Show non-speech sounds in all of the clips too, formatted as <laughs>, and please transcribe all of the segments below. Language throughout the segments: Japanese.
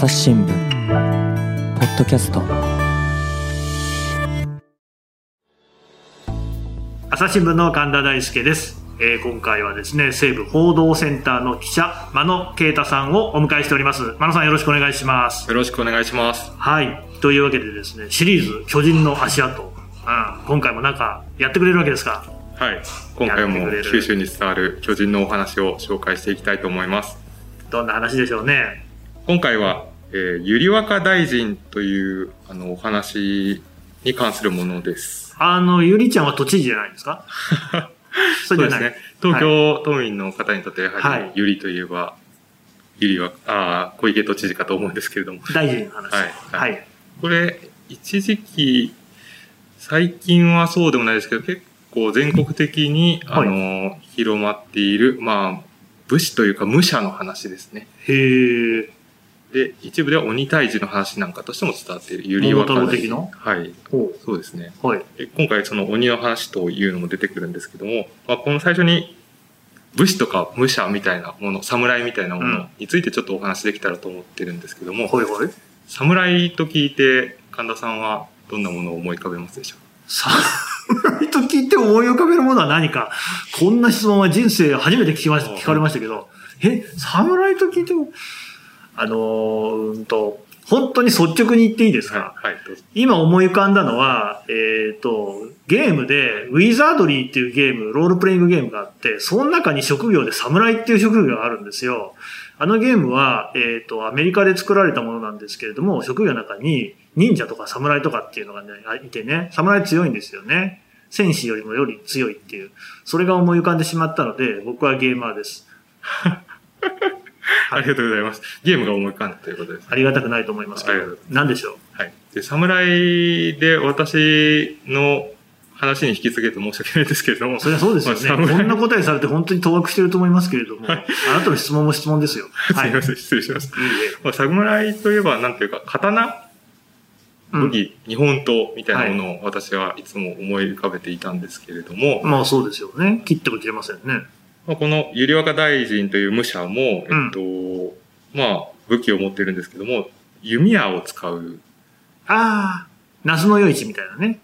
朝日新聞ポッドキャスト。朝日新聞の神田大輔です、えー今回はですね西部報道センターの記者真野啓太さんをお迎えしております。真野さんよろしくお願いします。よろしくお願いします。はい。というわけでですねシリーズ巨人の足跡、うん、今回もなんかやってくれるわけですか？はい。今回も九州に伝わる巨人のお話を紹介していきたいと思います。どんな話でしょうね？今回は、えー、ゆりわか大臣というあのお話に関するものです。あのゆりちゃんは都知事じゃないですか？<laughs> そうですね。東京都民の方にとってやはり、はい。ゆりといえば、ゆりは、あー小池都知事かと思うんですけれども。大臣の話。はい。はい。はい、これ、一時期、最近はそうでもないですけど、結構全国的に、あの、広まっている、まあ、武士というか武者の話ですね。へえで、一部では鬼退治の話なんかとしても伝わっている。ゆりわか的な？はい。ほそうですね。うはい。で今回その鬼の話というのも出てくるんですけども、まあ、この最初に武士とか武者みたいなもの、侍みたいなものについてちょっとお話できたらと思ってるんですけども、ほいほい。侍と聞いて神田さんはどんなものを思い浮かべますでしょう？侍と聞いて思い浮かべるものは何か。こんな質問は人生初めて聞きました聞かれましたけど。え侍と聞いてもあのーうんと本当に率直に言っていいですか、はい、はい。今思い浮かんだのは、えっ、と、ゲームで、ウィザードリーっていうゲーム、ロールプレイングゲームがあって、その中に職業で侍っていう職業があるんですよ。あのゲームは、えっ、と、アメリカで作られたものなんですけれども、職業の中に忍者とか侍とかっていうのがね、いてね、侍強いんですよね。戦士よりもより強いっていう。それが思い浮かんでしまったので、僕はゲーマーです。<laughs> <laughs> ありがとうございます。ゲームが思い浮かんだということです。ありがたくないと思いますけど。何でしょう？はい。で、侍で私の話に引き継げて申し訳ないですけれども、それはそうですよね。まあ侍こんな答えされて本当に当惑してると思いますけれども、あなたの質問も質問ですよ。<laughs> はい。すみません、失礼しました。いいえまあ、侍といえば、なんていうか、刀？うん武器、日本刀みたいなものを私はいつも思い浮かべていたんですけれども、まあそうですよね。切っても切れませんね。まあ、このゆりわか大臣という武者も、えっと、まあ、武器を持ってるんですけども、弓矢を使う。ああ、那須の夜市みたいなね。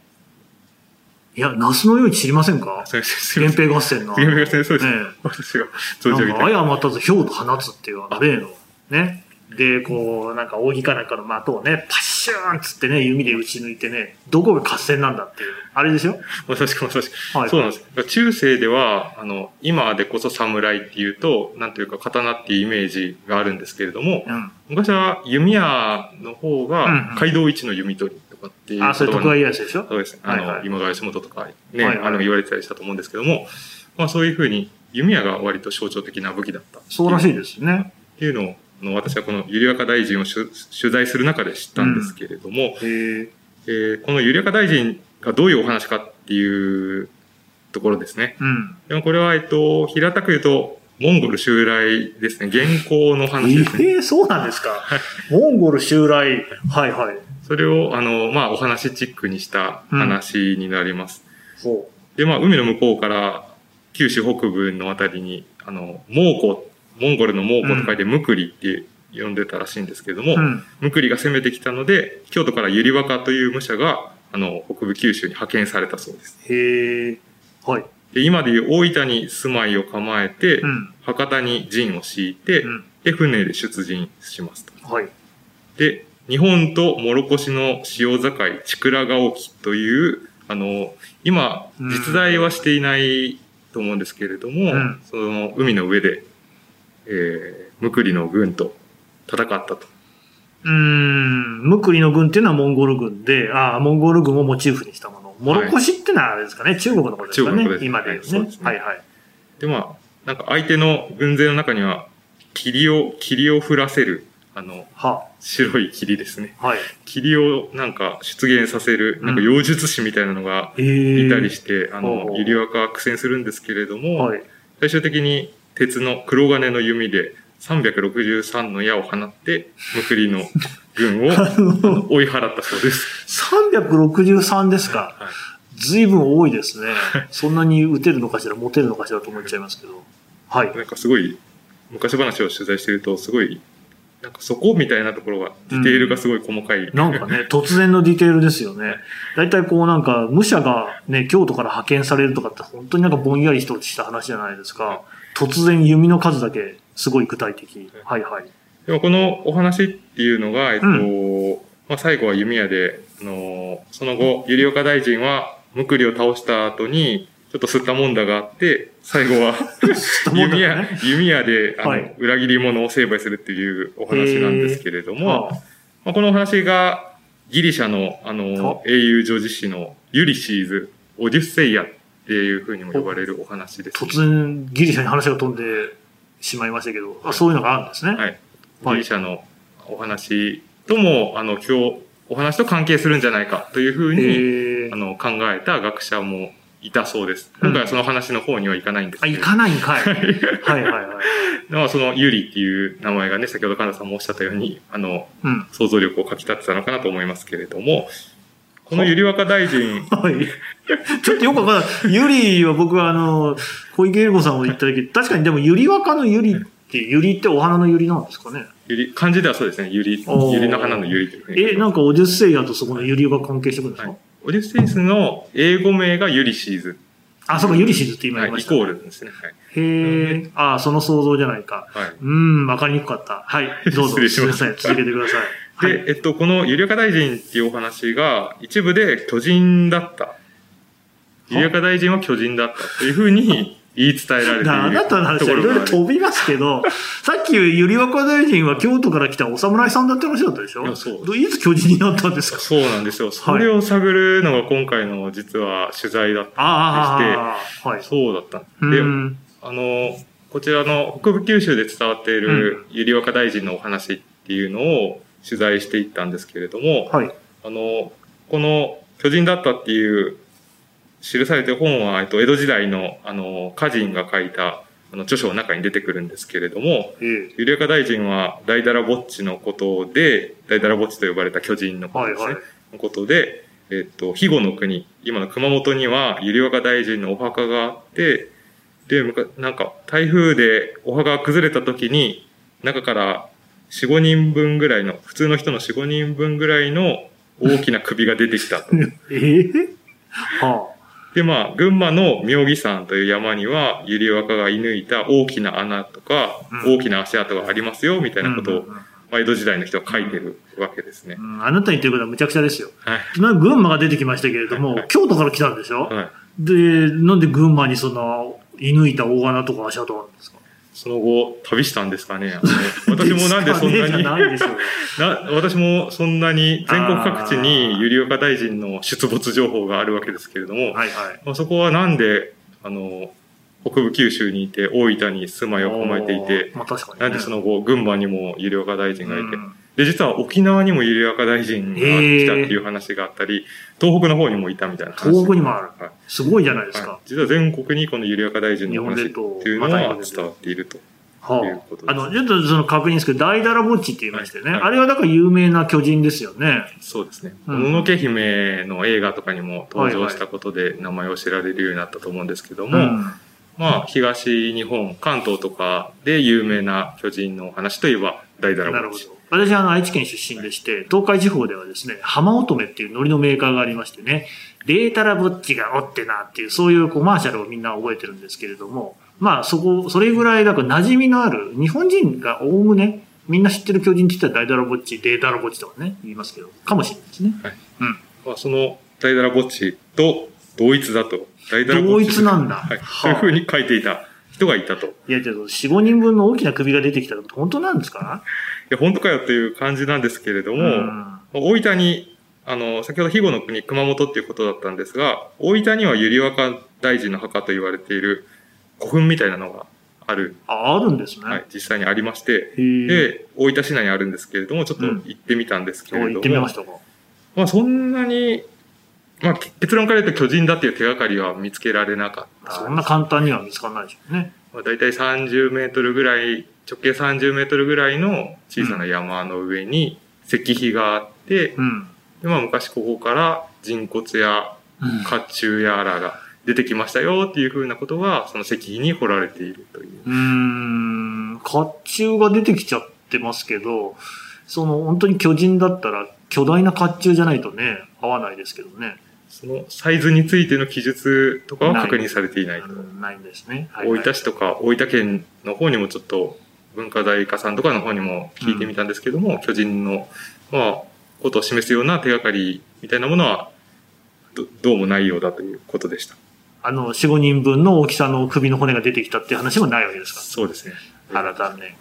いや、那須の夜市知りませんか？<laughs> 源。平合戦の。源平合戦そうですね私がえ存じ上げてあやまたず氷と放つっていうあの例の、ね。で、こう、なんか、扇かなんかの的をね、パッシューンっつってね、弓で撃ち抜いてね、どこが合戦なんだっていう。あれでしょ？まさしくまさしく。はい。そうなんです。中世では、あの、今でこそ侍っていうと、なんというか刀っていうイメージがあるんですけれども、うん。昔は弓矢の方うんがうん街道一の弓取りとかっていうあ、それ徳川家康でしょ？そうですね。あの、はいはい今川義元とかね、はいはいあの言われてたりしたと思うんですけども、まあそういうふうに弓矢が割と象徴的な武器だった。い。そうらしいですね。っていうのを、あの私はこのゆりわか大臣を取取材する中で知ったんですけれども、へえ。えーこのゆりわか大臣がどういうお話かっていうところですね。うん。でもこれは、えっと、平たく言うと、モンゴル襲来ですね。現行の話ですね。ええそうなんですか。モンゴル襲来。はいはい。それを、あの、まあ、お話チックにした話になります。ほで、まあ、海の向こうから、九州北部のあたりに、あの、蒙古、モンゴルの蒙古と書いてムクリって呼んでたらしいんですけれども、う。うん。ムクリが攻めてきたので、京都からゆりわかという武者が、あの、北部九州に派遣されたそうです。へえ。はい。で、今でいう大分に住まいを構えて、うん。博多に陣を敷いて、うん。で、船で出陣しますと。はい。で、日本と諸越の潮境、千倉ヶ沖という、あの、今、うん実在はしていないと思うんですけれども、うんその海の上で、えー、ムクリの軍と戦ったと。うーん。ムクリの軍っていうのはモンゴル軍で、ああ、モンゴル軍をモチーフにしたもの。モロコシってのはあれですかね、中国のことですかね。中国です今で言うね。はいそうねはいはい。で、まあ、なんか相手の軍勢の中には、霧を、霧を降らせる、あの、は。白い霧ですね。はい。霧をなんか出現させる、なんか妖術師みたいなのがええいたりして、うほう、のゆりわかは苦戦するんですけれども、はい。最終的に鉄の黒金の弓で363の矢を放って、ムクリの軍を <laughs> 追い払ったそうです。363ですか？はい随分多いですね。そんなに撃てるのかしら、持てるのかしらと思っちゃいますけど。はい。なんかすごい、昔話を取材してると、すごい、なんかそこみたいなところが、ディテールがすごい細かい。なんかね、<laughs> 突然のディテールですよね。大体こうなんか、武者がね、京都から派遣されるとかって本当になんかぼんやりとした話じゃないですか。突然弓の数だけすごい具体的。はい。はい。でもこのお話っていうのが、えっと、うまあ、最後は弓矢で、あの、その後、百合岡大臣は、ムクリを倒した後に、ちょっと吸ったもんだがあって、最後は、弓矢、弓矢で、あの、はい。裏切り者を成敗するっていうお話なんですけれども、はあまあ、このお話が、ギリシャの、あの、英雄女子誌のユリシーズ、オデュッセイアっていう風にも呼ばれるお話です、突然ギリシャに話が飛んでしまいましたけど、あそういうのがあるんですね。はい。ギリシャのお話とも、あの、今日、お話と関係するんじゃないかというふうに、あの、考えた学者もいたそうです。今回はその話の方にはいかないんですあ、けど。行かないんかい。<laughs> はいはいはい。まあ、そのユリっていう名前がね、先ほど神田さんもおっしゃったように、あの、うん。想像力をかき立てたのかなと思いますけれども、このゆりわか大臣、<laughs> はい。ちょっとよくわかんない。ゆりは僕はあの、小池栄子さんも言ったけど、確かにでもゆり若のゆりって、ゆりってお花のゆりなんですかね。ゆり、漢字ではそうですね、ゆり、ゆりの花のゆり。え、なんかオデュッセイヤとそこのゆりが関係してくるんですか、はいオデュッセイスの英語名がユリシーズ。あ、そうか、ユリシーズって今はい、イ言いました。コールですね。はい。へえ。あ、その想像じゃないか。はい。うーん、わかりにくかった。はい、どうぞ。<laughs> 失礼しました続けてください。はいで、えっと、このゆりわか大臣っていうお話が、一部で巨人だった。ゆりわか大臣は巨人だったというふうに言い伝えられていだあなたのる話はいろいろ。飛びますけど、<laughs> さっきゆり若大臣は京都から来たお侍さんだって話だったでしょ？いやそうどいつ巨人になったんですか？そうなんですよ。それを探るのが今回の実は取材だった。ああ、はい。そうだった。うで、ん。あの、こちらの北部九州で伝わっているゆりわか大臣のお話っていうのを取材していったんですけれども、はい。あの、この巨人だったっていう記されてる本は、えっと、江戸時代の、あの、歌人が書いた、あの、著書の中に出てくるんですけれども、えゆりわか大臣は大だらぼっちのことで、大だらぼっちと呼ばれた巨人のことですね。はい。のことで、えっと、肥後の国、今の熊本には、ゆりわか大臣のお墓があって、で、なんか、台風でお墓が崩れた時に、中から4、5人分ぐらいの、普通の人の4、5人分ぐらいの大きな首が出てきたと。<laughs> ええはで、まあ、群馬の妙義山という山には、ゆりわかが射抜いた大きな穴とか、うん大きな足跡がありますよ、みたあ。いなことを、まあ江戸時代の人は書いてるわけですね。うんあなたに言ってることはむちゃくちゃですよ。はい。今、群馬が出てきましたけれども、はい京都から来たんでしょ、はい。で、なんで群馬にそんな、射抜いた大穴とか足跡あるんですか？その後、旅したんですかね？私もなんでそんなに、<laughs> な私もそんなに全国各地にゆりおか大臣の出没情報があるわけですけれども、はいはい。まあ、そこはなんで、あの、北部九州にいて、大分に住まいを構えていて、まあね。なんでその後、群馬にもゆりおか大臣がいて、うんで、実は沖縄にもゆりおか大臣が来たっていう話があったり、東北の方にもいたみたいな話。東北にもあるはいすごいじゃないですか。はい実は全国にこのゆりおか大臣の話っていうのは伝よわっていると。はいうことですあ、あの、ちょっとその確認ですけど、大だらぼっちって言いましたよね。はいあれはだから有名な巨人ですよね。そうですね。うんもののけ姫の映画とかにも登場したことで名前を知られるようになったと思うんですけども、うんまあ、東日本、関東とかで有名な巨人のお話といえば、大だらぼっち。私はあの愛知県出身でして、東海地方ではですね、浜乙女っていう海苔のメーカーがありましてね、データラぼっちがおってなっていう、そういうコマーシャルをみんな覚えてるんですけれども、まあそこ、それぐらいだから馴染みのある、日本人がおおむね、みんな知ってる巨人って言ったら大だらぼっち、データラぼっちとかね、言いますけど、かもしれないですね。まあ、その大だらぼっちと同一だと。大だらぼっち同一なんだはい。はあそういうふうに書いていた人がいたと。いいや、けど、4、5人分の大きな首が出てきたのって本当なんですか？や、本当かよっていう感じなんですけれども、うん大分に、あの、先ほど肥後の国、熊本っていうことだったんですが、大分には百合若大臣の墓と言われている古墳みたいなのがある、あ、あるんですね。はい、実際にありまして。で、大分市内にあるんですけれども、ちょっと行ってみたんですけれども、行ってみましたか？まあそんなに、まあけ結論から言うと巨人だっていう手がかりは見つけられなかった。そんな簡単には見つからないでしょうね。まあ、大体30メートルぐらい、直径30メートルぐらいの小さな山の上に石碑があって、うん。でまあ昔ここから人骨やうん甲冑やらが出てきましたよっていうふうなことが、その石碑に彫られているという。うーん、甲冑が出てきちゃっってますけど、その本当に巨人だったら巨大な甲冑じゃないとね、合わないですけどね。そのサイズについての記述とかは確認されていないと。うんないんですね。はいはい大分市とか大分県の方にもちょっと文化財課さんとかの方にも聞いてみたんですけども、巨人の、まあ、ことを示すような手がかりみたいなものはどどうもないようだということでした。あの、4、5人分の大きさの首の骨が出てきたっていう話もないわけですか？そうですね。あら、残念。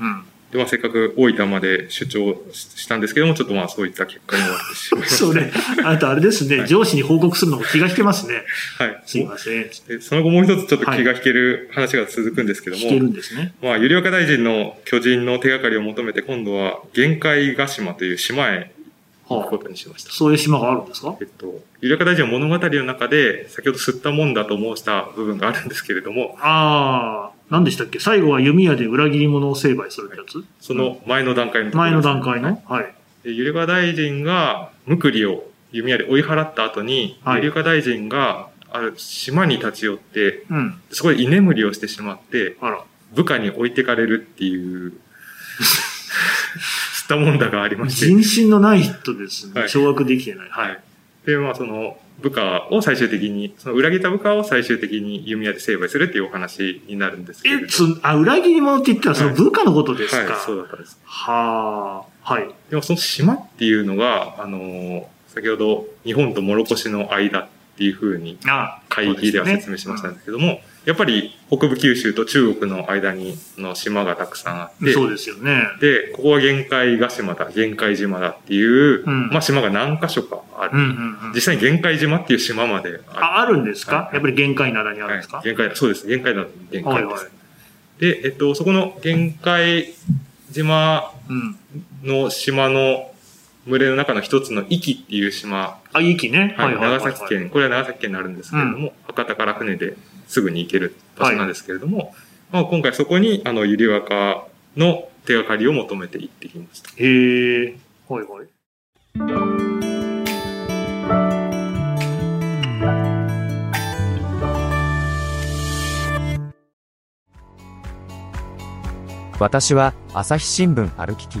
うん。で、まあ、せっかく大分まで出張したんですけども、ちょっとまあそういった結果に終わってしまいました。<laughs> それ、あなたあれですね、上司に報告するのも気が引けますね。はい。すいません。でその後もう一つちょっと気が引ける話が続くんですけども、聞けるんですね。まあ、ゆりわか大臣の巨人の手がかりを求めて、今度は限界ヶ島という島へ行くこはとにしましたあ、。そういう島があるんですか？えっと、ゆりわか大臣は物語の中で、先ほど吸ったもんだと申した部分があるんですけれども、ああ、何でしたっけ？最後は弓矢で裏切り者を成敗するってやつその前の段階のところ前の段階の？はい。でゆりわか大臣が、ムクリを弓矢で追い払った後に、はいゆりわか大臣が、ある島に立ち寄って、うん。そこで居眠りをしてしまって、あら。部下に置いてかれるっていう、<laughs> 吸ったもんだがありまして。人心のない人ですね。はい掌握できてない。はい。で、まあ、その、部下を最終的に、その裏切った部下を最終的に弓矢で成敗するっていうお話になるんですけれど。え、そあ、裏切り者って言ったらその部下のことですか、はい、そうだったんです。はあ、はい。でもその島っていうのが、あの、先ほど日本とモロコシの間っていうふうにあ会議では説明しましたんですけども、やっぱり北部九州と中国の間にの島がたくさんあって、そうですよね。で、ここは限界ヶ島だ、限界島だっていう、うんまあ島が何箇所かある。うんうんうん。実際に限界島っていう島まである。あ、あるんですか、はいやっぱり限界灘にあるんですか、はい、限界、そうです。限界だ、限界です。はいはいで、えっと、そこの限界島うん。の島の群れの中の一つの壱岐っていう島、あ、いい木ね。はい、はいはいはい長崎県、これは長崎県になるんですけれども、博多から船ですぐに行ける場所なんですけれども、まあ、今回そこに、あの、ゆりわかの手がかりを求めて行ってきました。へえ。はいはい。私は朝日新聞歩きき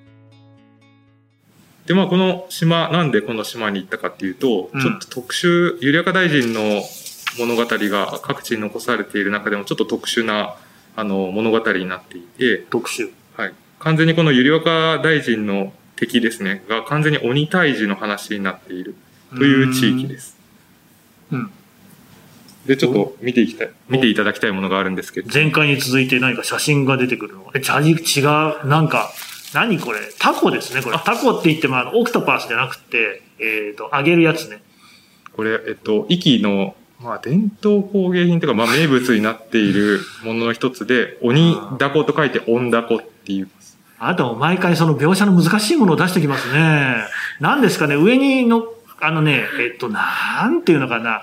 で、まあ、この島、なんでこの島に行ったかっていうと、うんちょっと特殊、ゆりやか大臣の物語が各地に残されている中でもちょっと特殊な、あの、物語になっていて、特集。はい。完全にこのゆりわか大臣の敵ですね、が完全に鬼退治の話になっているという地域です。うん。で、ちょっと見ていきたい、見ていただきたいものがあるんですけど、前回に続いて何か写真が出てくるのが。え、違う？なんか、何これ？タコですね、これ。タコって言っても、あの、オクトパスじゃなくて、えっ、と、揚げるやつね。これ、えっと、壱岐の、まあ、伝統工芸品というか、まあ、名物になっている <laughs> ものの一つで、鬼だこと書いて、音だこっていう。あなたも毎回その描写の難しいものを出してきますね。何ですかね、上にの、あのね、えっと、なんていうのかな。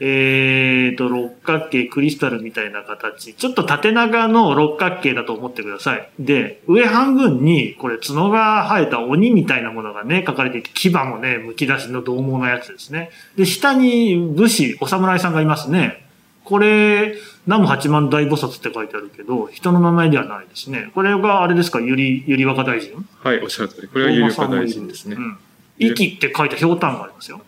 えっと、六角形、クリスタルみたいな形。ちょっと縦長の六角形だと思ってください。で、上半分に、これ角が生えた鬼みたいなものがね、書かれていて、牙もね、剥き出しの獰猛なやつですね。で、下に武士、お侍さんがいますね。これ、南無八幡大菩薩って書いてあるけど、人の名前ではないですね。これがあれですか、ゆり、ゆり若大臣？はい、おっしゃる通り。これはゆりわか大臣ですねう。ん。息って書いたひょうたんがありますよ。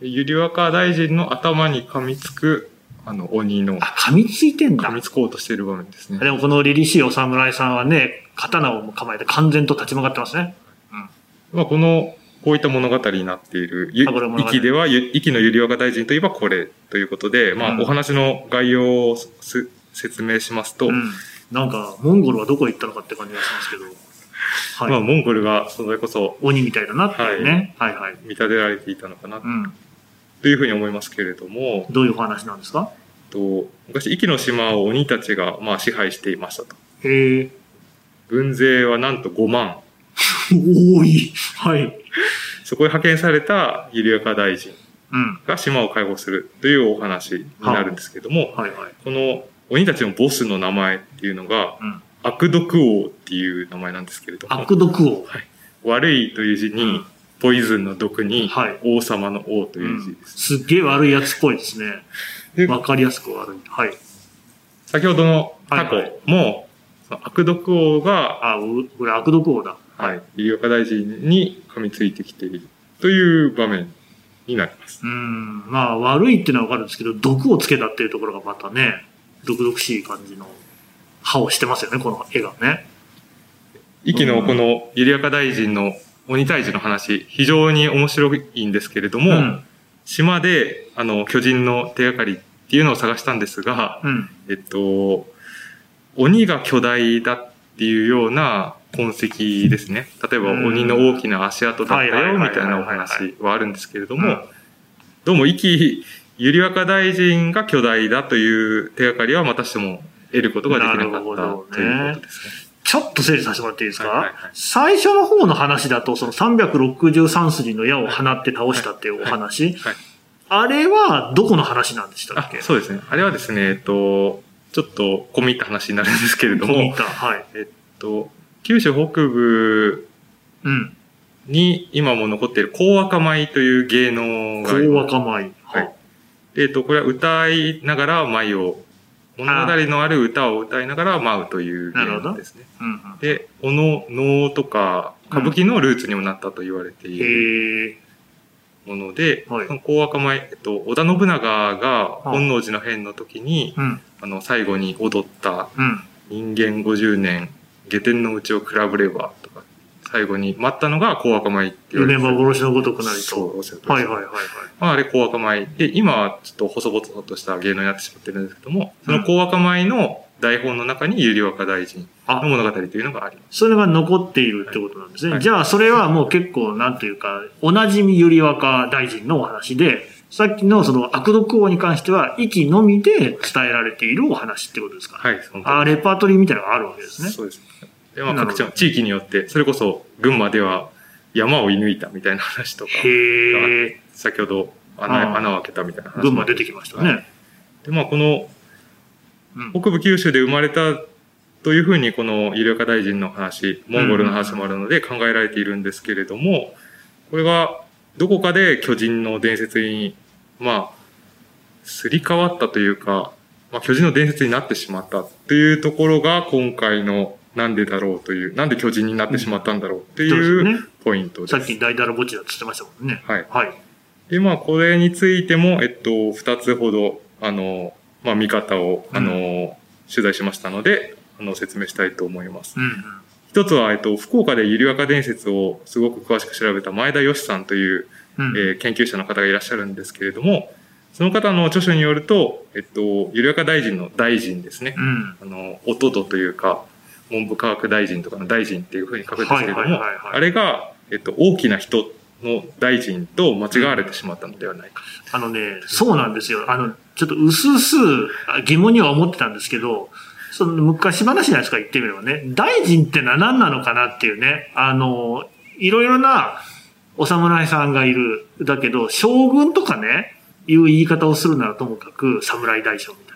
ゆりわか大臣の頭に噛みつく、あの、鬼の、あ、噛みついてんだ噛。みつこうとしている場面ですね。でもこの凛々しいお侍さんはね、刀を構えて完全と立ち向かってますね。まあ、この、こういった物語になっている、ゆあこれ物語壱岐では、ゆ壱岐のゆりわか大臣といえばこれということで、まあ、うんお話の概要をす説明しますと、うん。なんか、モンゴルはどこへ行ったのかって感じがしますけど。はい。まあ、モンゴルがそれこそ鬼みたいだなっていうね。はい、はい、見立てられていたのかなうん。というふうに思いますけれども、どういうお話なんですか？と昔、壱岐の島を鬼たちがまあ支配していましたと。へえ。軍勢はなんと5万。多い。はい。そこへ派遣されたゆりわか大臣。うん。が島を解放するというお話になるんですけども、はいはい。この鬼たちのボスの名前っていうのが、うん悪毒王っていう名前なんですけれども、悪毒王。悪いという字に、うんポイズンの毒に、はい王様の王という字です。すっげえ悪いやつっぽいですね。でわかりやすく悪い。はい。先ほどのタコはいも、その悪毒王が、あ、うこれ悪毒王だ。はい、有岡大臣に噛みついてきているという場面になります。うん。まあ、悪いっていうのはわかるんですけど、毒をつけたっていうところがまたね、毒々しい感じの歯をしてますよね、この絵がね。壱岐のこのゆりやか大臣の鬼退治の話、非常に面白いんですけれども、うん。島で、あの、巨人の手がかりっていうのを探したんですが、うん。えっと、鬼が巨大だっていうような痕跡ですね。例えばうん鬼の大きな足跡だったよみたいなお話はあるんですけれどうんも、どうも壱岐ゆりわか大臣が巨大だという手がかりはまたしても得ることができなかったということですね。ちょっと整理させてもらっていいですか、はいはいはい最初の方の話だと、その363筋の矢を放って倒したっていうお話。はいあれは、どこの話なんでしたっあけそうですね。あれはですね、えっと、ちょっと込み入った話になるんですけれども込み入っ、た。はい。えっと、九州北部うん。に今も残っている高赤米という芸能が高ます赤米。はい。えっ、と、これは歌いながら舞を、物語のある歌を歌いながら舞うという芸なるほど能ですね。うんうん。で、おの、能とか、歌舞伎のルーツにもなったと言われている。もので、はいその高赤米、えっと、織田信長が本能寺の変の時に、うん。あの、最後に踊ったうん。人間50年、下天のうちを比べれば最後に待ったのが高赤米って言われ夢て幻のごとくなりと。はいはいはいはい。まあ、あれ、高赤米。で、今はちょっと細々とした芸能になってしまってるんですけども、その高赤米の台本の中に、有料若大臣あの物語というのがあります。それが残っているってことなんですね。はいじゃあ、それはもう結構、なんというか、おなじみゆりわか大臣のお話で、さっきのその悪毒王に関しては、息のみで伝えられているお話ってことですか、はい、あレパートリーみたいなのがあるわけですね。そうです。で、まあ、各地の地域によって、それこそ、群馬では山を射抜いたみたいな話とか。先ほどあ穴ー穴を開けたみたいな話も群馬出てきましたね。で、まあ、このうん北部九州で生まれたというふうに、この有料化大臣の話、モンゴルの話もあるので考えられているんですけれども、これがどこかで巨人の伝説に、まあ、すり替わったというか、まあ、巨人の伝説になってしまったというところが今回のなんでだろうという、なんで巨人になってしまったんだろうっていうですね。ポイントです。さっき大だらぼっちだって言ってましたもんね。はい。はい。で、まあ、これについても、えっと、二つほど、あの、まあ、見方を、あの、取材しましたので、あの、説明したいと思います。うんうん。一つは、えっと、福岡でゆりわか伝説をすごく詳しく調べた前田義さんという、うんえー研究者の方がいらっしゃるんですけれども、その方の著書によると、えっと、ゆりわか大臣の大臣ですね。うん。あの、おととというか、文部科学大臣とかの大臣っていうふうに書くんですけれどもあれが、えっと、大きな人の大臣と間違われてしまったのではないか。あのね、そうなんですよ。あの、ちょっと薄々あ疑問には思ってたんですけど、その昔話じゃないですか、言ってみればね。大臣ってのは何なのかなっていうね。あの、いろいろなお侍さんがいる。だけど、将軍とかね、いう言い方をするならともかく、侍大将みたいな。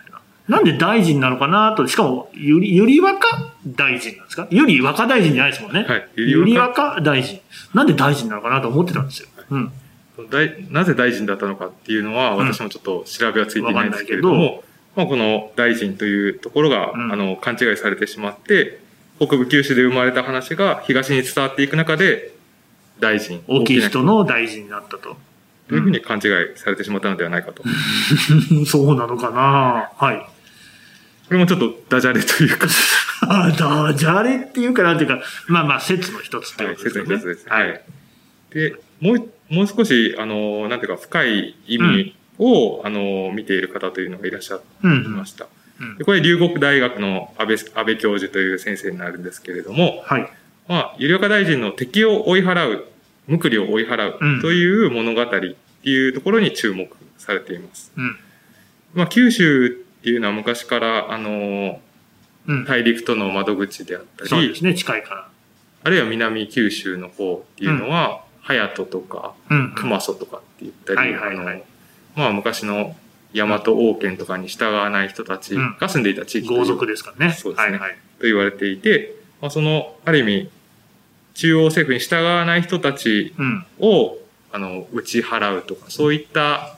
なんで大臣なのかなと、しかも、ゆり、ゆり若大臣なんですか？ゆり若大臣じゃないですもんね。はい。ゆり若若大臣。なんで大臣なのかなと思ってたんですよ。うん。大なぜ大臣だったのかっていうのは、うん私もちょっと調べはついていないんですけれどわかんも、まあ、この大臣というところが、うんあの、勘違いされてしまって、北部九州で生まれた話が東に伝わっていく中で、大臣。大きい人の。の大臣になったと。というふうに勘違いされてしまったのではないかと。こ <laughs> そうなのかな？はい。れもちょっとダジャレというか、<laughs> あダジャレっていうかなんていうか、まあまあ説の一つってはい、ことですよね。説の一つです。はい。で、もう、もう少し、あの、なんていうか、深い意味を、あの、見ている方というのがいらっしゃいうんうんました。うんでこれ、龍谷大学の安倍、安倍教授という先生になるんですけれども、はい。まあ、ゆりおか大臣の敵を追い払う、むくりを追い払うんうという物語っていうところに注目されています。うん。まあ、九州っていうのは昔から、あの、うん。大陸との窓口であったり、そうですね、近いから。あるいは南九州の方っていうのは、隼人とか、うん。熊曽とかって言ったり、はいはいはいあのまあ昔の大和王権とかに従わない人たちが住んでいた地域う豪族ですからね。そうですねはいはい。と言われていて、まあ、その、ある意味、中央政府に従わない人たちうん。を、あの、打ち払うとか、そういった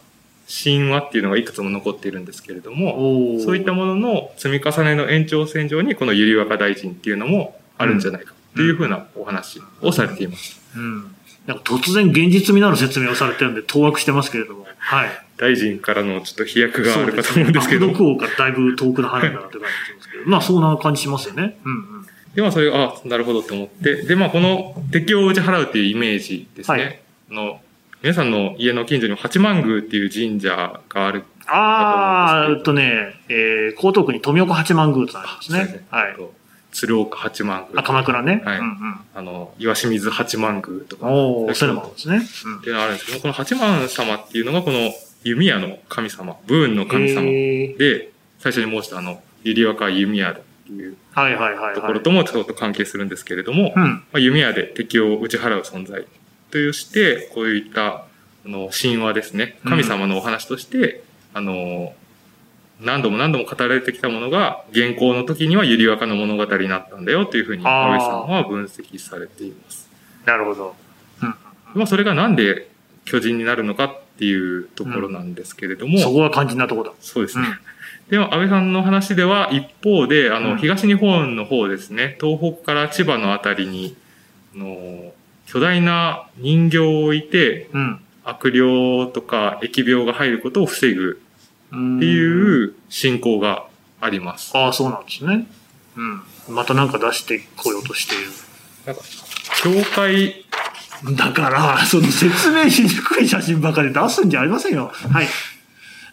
神話っていうのがいくつも残っているんですけれども、おそういったものの積み重ねの延長線上に、このゆりわか大臣っていうのもあるんじゃないかっていうふうなお話をされています。うん。なんか突然現実味のある説明をされてるんで、当惑してますけれども。はい。大臣からのちょっと飛躍があるかと思うんですけど、悪毒王からだいぶ遠くの話だなって感じがしますけど。まあ、そんな感じしますよね。うんうん。で、まあそれが、あ、なるほどって思って、で、まあこの敵を打ち払うっていうイメージですね。はいあの、皆さんの家の近所にも八幡宮っていう神社がある。あー、えっとね、えー、江東区に富岡八幡宮とありますね。はい。鶴岡八幡宮。あ、鎌倉ね。はいうんうん。あの、岩清水八幡宮とか。おー、それもあるんですね。っていうのがあるんですけど、この八幡様っていうのがこの弓矢の神様、ブーンの神様で、最初に申したあの、ゆりわか弓矢だっていうはいはいはい、はい。ところともちょっと関係するんですけれども、弓矢で敵を打ち払う存在として、こういったあの神話ですね、神様のお話として、あの、何度も何度も語られてきたものが、現行の時にはゆりわかの物語になったんだよというふうに、あー安倍さんは分析されています。なるほど。まあ、それがなんで巨人になるのかっていうところなんですけれども、そこが肝心なところだ。そうですね。でも、安倍さんの話では、一方で、あの、うん東日本の方ですね、東北から千葉のあたりに、あの、巨大な人形を置いて、うん。悪霊とか疫病が入ることを防ぐうん。っていう信仰があります。ああ、そうなんですね。うん。またなんか出してこようとしている。なんか、教会、だから、その説明しにくい写真ばかり出すんじゃありませんよ。はい。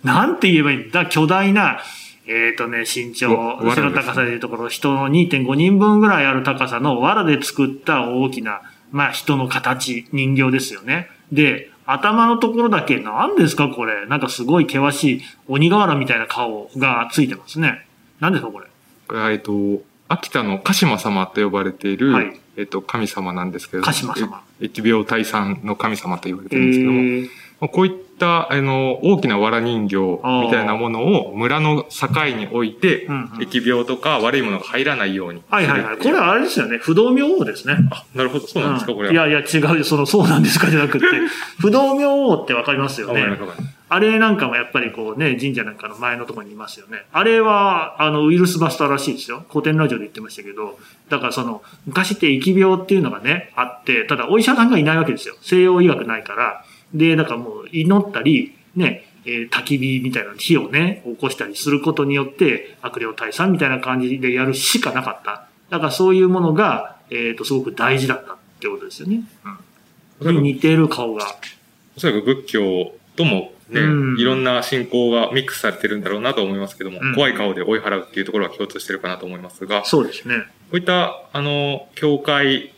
なんて言えばいいんだ？巨大な、えっ、とね、身長、わ藁ですね後ろ高さでいうところ、人の2.5人分ぐらいある高さの藁で作った大きな、まあ人の形、人形ですよね。で、頭のところだけ、何ですかこれ。なんかすごい険しい鬼瓦みたいな顔がついてますね。何ですかこれ。これはえっと、秋田の鹿島様と呼ばれている、はいえっと、神様なんですけれども、鹿島様え疫病退散の神様と言われてえるんですけども、ー、まあこういった、あの、大きな藁人形みたいなものを村の境に置いて、うんうん疫病とか悪いものが入らないように。はいはいはい。これはあれですよね。不動明王ですね。あ、なるほど、そうなんですか、これは。いやいや、違うよ。その、そうなんですかじゃなくて、<laughs> 不動明王ってわかりますよね。あれなんかもやっぱりこうね、神社なんかの前のところにいますよね。あれは、あの、ウイルスバスターらしいですよ。古典ラジオで言ってましたけど、だからその、昔って疫病っていうのがね、あって、ただお医者さんがいないわけですよ。西洋医学ないから。で、だからもう祈ったり、ね、えー焚き火みたいな火をね、起こしたりすることによって、悪霊退散みたいな感じでやるしかなかった。だからそういうものが、えっ、と、すごく大事だったってことですよね。うん。に似てる顔が。おそらく仏教ともね、うんいろんな信仰がミックスされてるんだろうなと思いますけども、うん怖い顔で追い払うっていうところは共通してるかなと思いますが、こそうですね。ういった、あの、教会、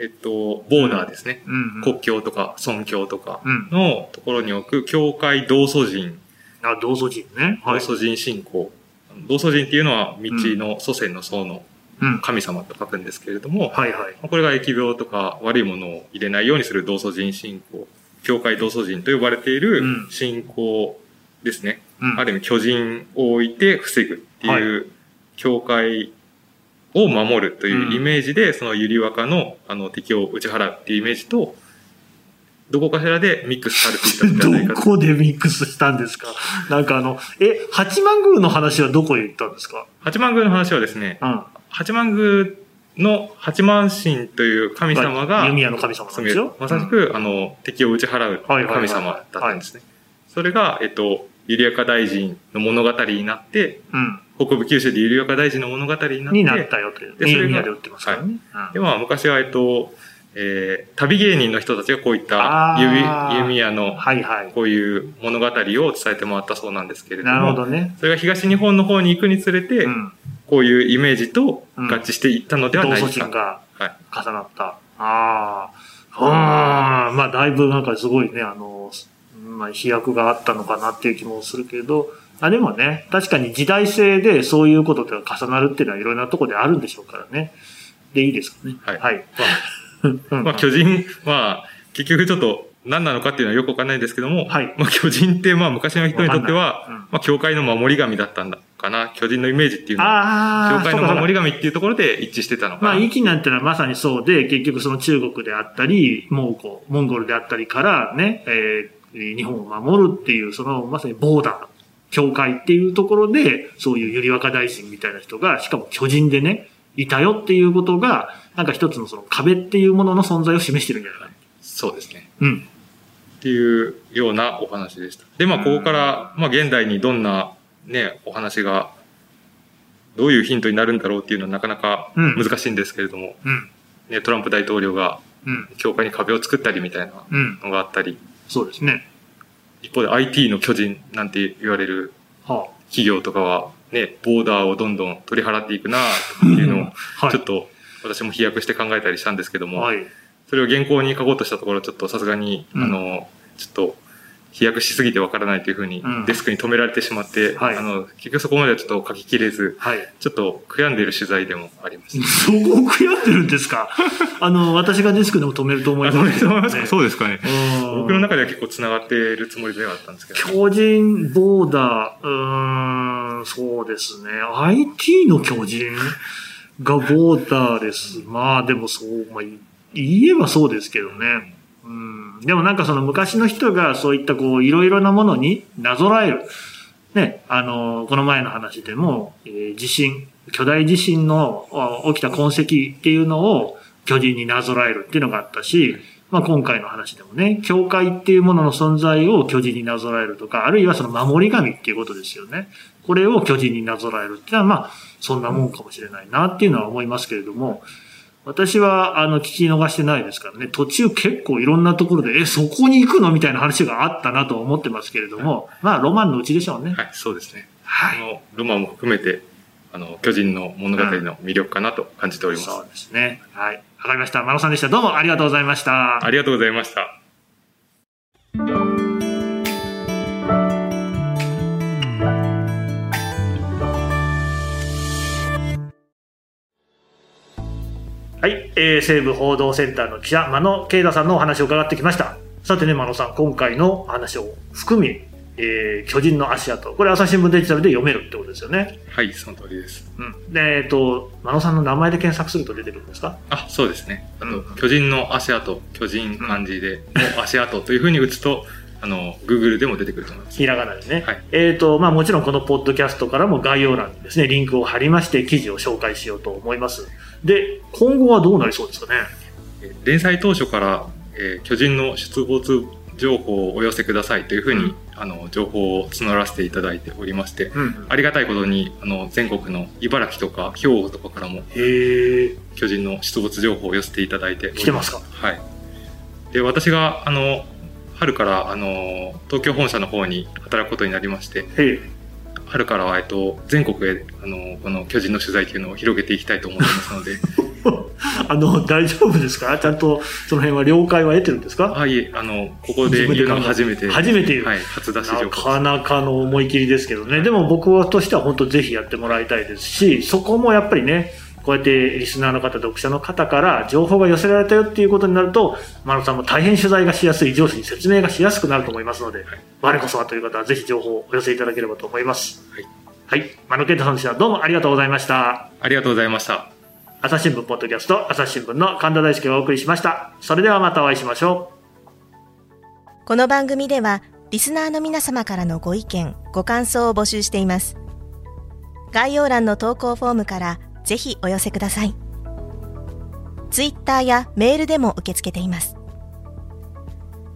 えっと、ボーダーですね。うん、うん。国境とか尊教とかうん。のところに置く教会道祖神、あ、道祖神ね。はい。道祖神信仰。道祖神っていうのは道の祖先の祖のうん。神様と書くんですけれども、はいはい。これが疫病とか悪いものを入れないようにする道祖神信仰。教会道祖神と呼ばれているうん信仰ですね。うん。ある意味巨人を置いて防ぐっていう、教会を守るというイメージで、そのゆりわかのあの敵を打ち払うっていうイメージと、どこかしらでミックスされていたんじゃないかと。どこでミックスしたんですか？なんかあの、え、八幡宮の話はどこへ行ったんですか？八幡宮の話はですね、うん。八幡宮の八幡神という神様が、弓矢の神様なんですよ。まさしく、あの、敵を打ち払う神様だったんですね。それが、えっと、ゆりやか大臣の物語になって、うん。北部九州でゆりやか大臣の物語になって、になったよという。でそれがで売ってますからね。で、まあ、昔は、えっと、えー、旅芸人の人たちがこういった弓、弓矢うんの、はいはい。こういう物語を伝えてもらったそうなんですけれども、なるほどね。それが東日本の方に行くにつれて、うん。こういうイメージと合致していったのでは道ないか。祖神がはい。重なった。ああ。ああ、まあだいぶなんかすごいね、あの、まあ飛躍があったのかなっていう気もするけど、あでもね、確かに時代性でそういうことと重なるっていうのはいろんなところであるんでしょうからね。で、いいですかね。はいはい。う <laughs> んまあ、巨人は、結局ちょっと、何なのかっていうのはよくわかんないですけども、はいまあ、巨人って、まあ、昔の人にとっては、うんまあ、教会の守り神だったんだかな。巨人のイメージっていうのは、教会の守り神っていうところで一致してたのかな。まあ、息なんてのはまさにそうで、結局その中国であったり、蒙古、モンゴルであったりからね、えー日本を守るっていう、そのまさにボーダー、教会っていうところで、そういうゆり若大臣みたいな人が、しかも巨人でね、いたよっていうことが、なんか一つのその壁っていうものの存在を示してるんじゃないかな。そうですね。うん。っていうようなお話でした。で、まあ、ここから、まあ、現代にどんなね、お話が、どういうヒントになるんだろうっていうのはなかなかうん難しいんですけれども、うん。ね、トランプ大統領がうん。教会に壁を作ったりみたいなうん。のがあったり、そうですね。一方で IT の巨人なんて言われるは企業とかは、ね、ボーダーをどんどん取り払っていくなっていうのを。<laughs> ちょっと私も飛躍して考えたりしたんですけども、はい。それを原稿に書こうとしたところ、ちょっとさすがに、うんあの、ちょっと、飛躍しすぎてわからないというふうにうん、デスクに止められてしまって、はいあの、結局そこまではちょっと書ききれず、はい。ちょっと悔やんでいる取材でもありました。<laughs> そこを悔やんでるんですか？<laughs> あの、私がデスクでも止めると思いあ、ますね、そうですかそうですかね。うん僕の中では結構繋がっているつもりではあったんですけど。巨人、ボーダー、うーん、そうですね。IT の巨人がボーダーです。まあでもそう、まあ、い言えばそうですけどね。うん、でもなんかその昔の人がそういったこういろいろなものになぞらえる。ね、あの、この前の話でも、えー地震、巨大地震の起きた痕跡っていうのを巨人になぞらえるっていうのがあったし、まあ今回の話でもね、教会っていうものの存在を巨人になぞらえるとか、あるいはその守り神っていうことですよね。これを巨人になぞらえるっていうのは、まあ、そんなもんかもしれないなっていうのは思いますけれども、私は、あの、聞き逃してないですからね、途中結構いろんなところで、え、そこに行くのみたいな話があったなと思ってますけれども、まあ、ロマンのうちでしょうね。はい、そうですね。はいこ。のロマンも含めて、あの、巨人の物語の魅力かなと感じております。そうですね。はい。わかりました。マロさんでした。どうもありがとうございました。ありがとうございました。えー、西部報道センターの記者、真野慶太さんのお話を伺ってきました。さてね、真野さん、今回の話を含み、えー、巨人の足跡。これ朝日新聞デジタルで読めるってことですよね。はい、その通りです。うん。で、えっ、と、真野さんの名前で検索すると出てくるんですか？あ、そうですね。あと、うん巨人の足跡、巨人漢字で、の足跡というふうに打つと、あの、Google でも出てくると思います。ひらがなでね。はいえっ、と、まあもちろんこのポッドキャストからも概要欄にですね、リンクを貼りまして記事を紹介しようと思います。で、今後はどうなりそうですかね？え連載当初から、えー巨人の出没情報をお寄せくださいというふうに、うんあの、情報を募らせていただいておりまして、うん。ありがたいことに、あの、全国の茨城とか兵庫とかからも。巨人の出没情報を寄せていただいており来てますか？はい。で、私が、あの、春から、あの、東京本社の方に働くことになりまして。春からは、えっと、全国へ、あの、この巨人の取材というのを広げていきたいと思ってますので、<laughs> あの、大丈夫ですか？ちゃんとその辺は了解は得てるんですか？あ、いえ、あの、ここで言うのは初めて。初めてはい、初出し情な。かなかの思い切りですけどね。でも僕はとしては本当ぜひやってもらいたいですし、そこもやっぱりね、こうやってリスナーの方、読者の方から情報が寄せられたよっていうことになると、マ野さんも大変取材がしやすい、上司に説明がしやすくなると思いますので、我こそはという方はぜひ情報をお寄せいただければと思います。はい。はい。マ野健太さんでした。どうもありがとうございました。ありがとうございました。朝日新聞ポッドキャスト、朝日新聞の神田大輔がお送りしました。それではまたお会いしましょう。この番組ではリスナーの皆様からのご意見、ご感想を募集しています。概要欄の投稿フォームからぜひお寄せください。ツイッターやメールでも受け付けています。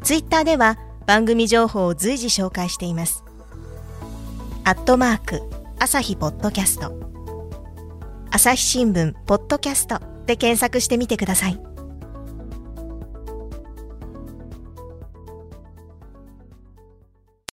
ツイッターでは番組情報を随時紹介しています。アットマーク、朝日ポッドキャスト。朝日新聞ポッドキャストで検索してみてください。